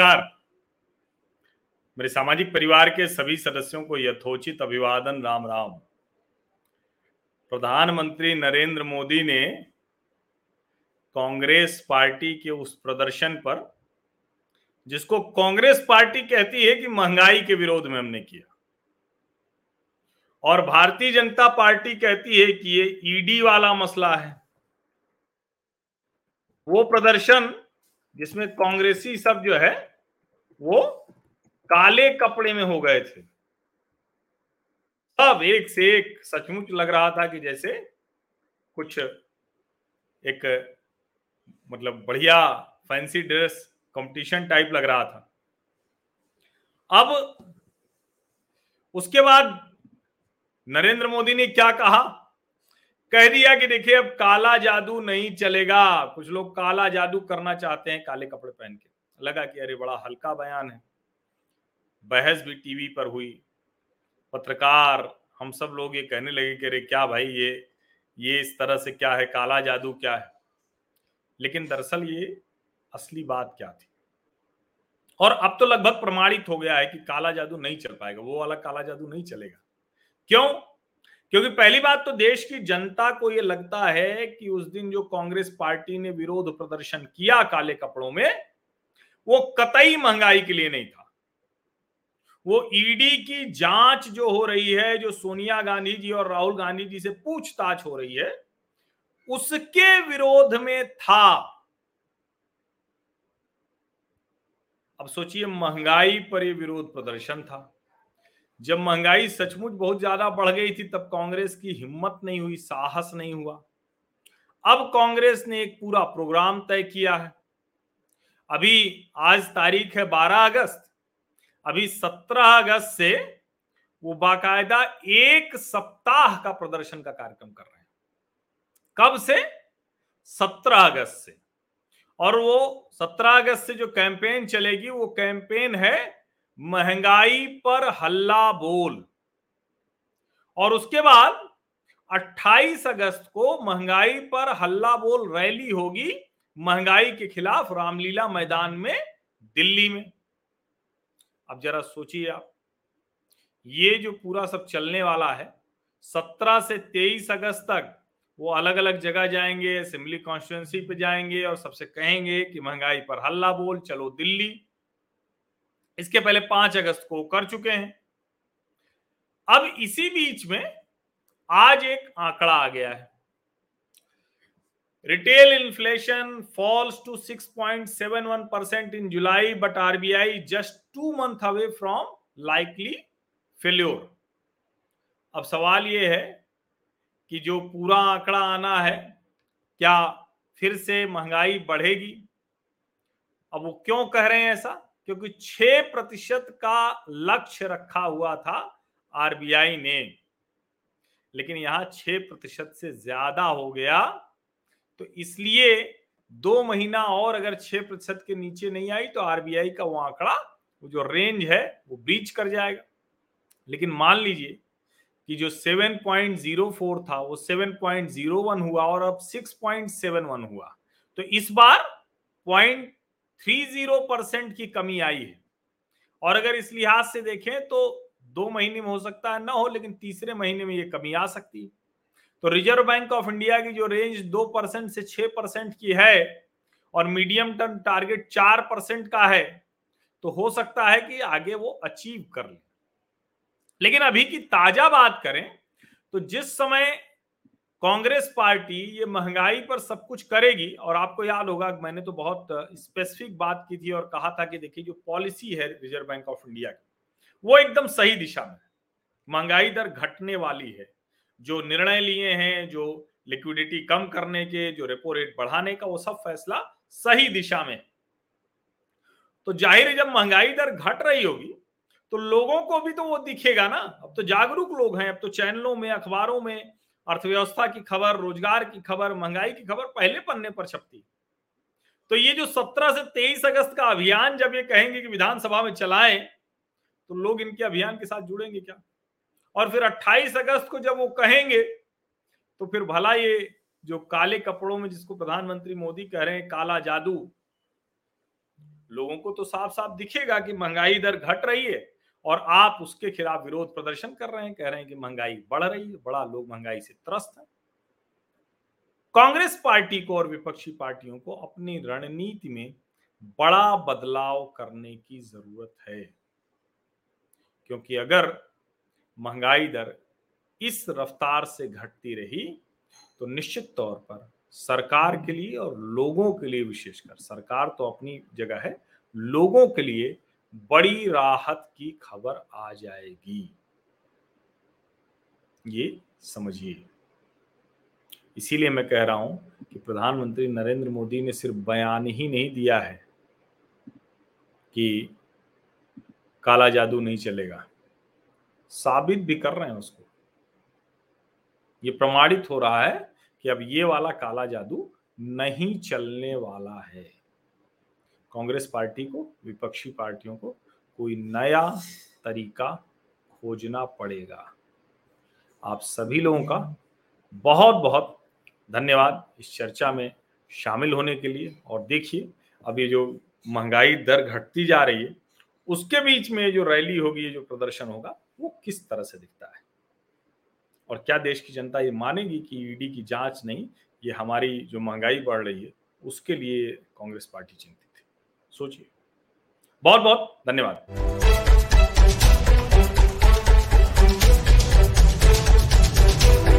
नमस्कार। मेरे सामाजिक परिवार के सभी सदस्यों को यथोचित अभिवादन, राम राम। प्रधानमंत्री नरेंद्र मोदी ने कांग्रेस पार्टी के उस प्रदर्शन पर, जिसको कांग्रेस पार्टी कहती है कि महँगाई के विरोध में हमने किया, और भारतीय जनता पार्टी कहती है कि ये ईडी वाला मसला है। वो प्रदर्शन जिसमें कांग्रेसी सब जो है, वो काले कपड़े में हो गए थे। सब एक से एक सचमुच लग रहा था कि जैसे कुछ एक मतलब बढ़िया फैंसी ड्रेस कंपटीशन टाइप लग रहा था। अब उसके बाद नरेंद्र मोदी ने क्या कहा? कह दिया कि देखिए, अब काला जादू नहीं चलेगा। कुछ लोग काला जादू करना चाहते हैं काले कपड़े पहन के। लगा कि अरे बड़ा हल्का बयान है। बहस भी टीवी पर हुई। पत्रकार, हम सब लोग ये कहने लगे कि अरे क्या भाई ये ये इस तरह से क्या है? काला जादू क्या है? लेकिन दरअसल ये असली बात क्या थी? और अब तो लगभग प्रमाणित हो गया है कि काला जादू नहीं चल पाएगा। वो वाला काला जादू नहीं चलेगा। क्यों? क्योंकि पहली बात तो देश की जनता को यह लगता है कि उस दिन जो कांग्रेस पार्टी ने विरोध प्रदर्शन किया काले कपड़ों में, वो कतई महँगाई के लिए नहीं था। वो ईडी की जाँच जो हो रही है, जो सोनिया गांधी जी और राहुल गांधी जी से पूछताछ हो रही है, उसके विरोध में था। अब सोचिए, महँगाई पर यह विरोध प्रदर्शन था। जब महँगाई सचमुच बहुत ज़्यादा बढ़ गई थी, तब कांग्रेस की हिम्मत नहीं हुई, साहस नहीं हुआ। अब कांग्रेस ने एक पूरा प्रोग्राम तय किया है। अभी आज तारीख है 12 अगस्त। अभी 17 अगस्त से वो बाकायदा एक सप्ताह का प्रदर्शन का कार्यक्रम कर रहे हैं। कब से? 17 अगस्त से। और वो 17 अगस्त से जो कैंपेन चलेगी, वो कैंपेन है महँगाई पर हल्ला बोल। और उसके बाद 28 अगस्त को महँगाई पर हल्ला बोल रैली होगी महँगाई के खिलाफ रामलीला मैदान में दिल्ली में। अब जरा सोचिए आप, ये जो पूरा सब चलने वाला है 17 से 23 अगस्त तक वो अलग अलग जगह जाएँगे असेंबली कॉन्स्टिट्युएंसी पे जाएँगे और सबसे कहेंगे कि महँगाई पर हल्ला बोल, चलो दिल्ली। इसके पहले पाँच अगस्त को कर चुके हैं। अब इसी बीच में आज एक आंकड़ा आ गया है। Retail inflation falls to 6.71 percent in July, but RBI just two month away from likely failure. अब सवाल यह है कि जो पूरा आंकड़ा आना है, क्या फिर से महँगाई बढ़ेगी? अब वो क्यों कह रहे हैं ऐसा? क्योंकि छह प्रतिशत का लक्ष्य रखा हुआ था आरबीआई ने। लेकिन यहाँ छह प्रतिशत से ज़्यादा हो गया तो इसलिए दो महीना और अगर छह प्रतिशत के नीचे नहीं आई तो आरबीआई का वो आंकड़ा, वो जो रेंज है, वो ब्रीच कर जाएगा। लेकिन मान लीजिए कि जो 7.04 था, वो 7.01 हुआ और अब 6.71 हुआ। तो इस बार पॉइंट थ्री ज़ीरो परसेंट की कमी आई है। और अगर इस लिहाज से देखें तो दो महीने में हो सकता है ना हो, लेकिन तीसरे महीने में ये कमी आ सकती है। तो रिज़र्व बैंक ऑफ़ इंडिया की जो रेंज दो परसेंट से छह परसेंट की है और मीडियम टर्म टारगेट चार परसेंट का है तो हो सकता है कि आगे वो अचीव कर ले। लेकिन अभी की ताज़ा बात करें तो जिस समय कांग्रेस पार्टी ये महँगाई पर सब कुछ करेगी, और आपको याद होगा, मैंने तो बहुत स्पेसिफिक बात की थी और कहा था कि देखिए, जो पॉलिसी है रिज़र्व बैंक ऑफ़ इंडिया की, वो एकदम सही दिशा में महँगाई दर घटने वाली है। जो निर्णय लिए हैं, जो लिक्विडिटी कम करने के, जो रेपो रेट बढ़ाने का, वो सब फैसला सही दिशा में तो ज़ाहिर है, जब महँगाई दर घट रही होगी तो लोगों को भी तो वो दिखेगा ना। अब तो जागरूक लोग हैं, अब तो चैनलों में, अखबारों में अर्थव्यवस्था की खबर, रोज़गार की खबर, महँगाई की खबर पहले पन्ने पर छपती। तो ये जो 17 से 23 अगस्त का अभियान जब ये कहेंगे कि विधानसभा में चलाएँ तो लोग इनके अभियान के साथ जुड़ेंगे क्या? और फिर 28 अगस्त को जब वो कहेंगे तो फिर भला ये जो काले कपड़ों में जिसको प्रधानमंत्री मोदी कह रहे हैं, काला जादू, लोगों को तो साफ़ साफ़ दिखेगा कि महँगाई दर घट रही है। और आप उसके खिलाफ विरोध प्रदर्शन कर रहे हैं, कह रहे हैं कि महँगाई बढ़ रही है, बड़ा लोग महँगाई से त्रस्त है। कांग्रेस पार्टी को और विपक्षी पार्टियों को अपनी रणनीति में बड़ा बदलाव करने की ज़रूरत है। क्योंकि अगर महँगाई दर इस रफ्तार से घटती रही तो निश्चित तौर पर सरकार के लिए और लोगों के लिए विशेषकर, सरकार तो अपनी जगह है, लोगों के लिए बड़ी राहत की खबर आ जाएगी। ये समझिए। इसीलिए मैं कह रहा हूँ कि प्रधानमंत्री नरेंद्र मोदी ने सिर्फ़ बयान ही नहीं दिया है कि काला जादू नहीं चलेगा। साबित भी कर रहे हैं उसको। ये प्रमाणित हो रहा है कि अब ये वाला काला जादू नहीं चलने वाला है। कांग्रेस पार्टी को, विपक्षी पार्टियों को कोई नया तरीका खोजना पड़ेगा। आप सभी लोगों का बहुत बहुत धन्यवाद इस चर्चा में शामिल होने के लिए। और देखिए, अब ये जो महँगाई दर घटती जा रही है, उसके बीच में जो रैली होगी, जो प्रदर्शन होगा, वो किस तरह से दिखता है? और क्या देश की जनता ये मानेगी कि ईडी की जाँच नहीं, ये हमारी जो महँगाई बढ़ रही है, उसके लिए कांग्रेस पार्टी चिंतित? सोचिए। बहुत बहुत धन्यवाद।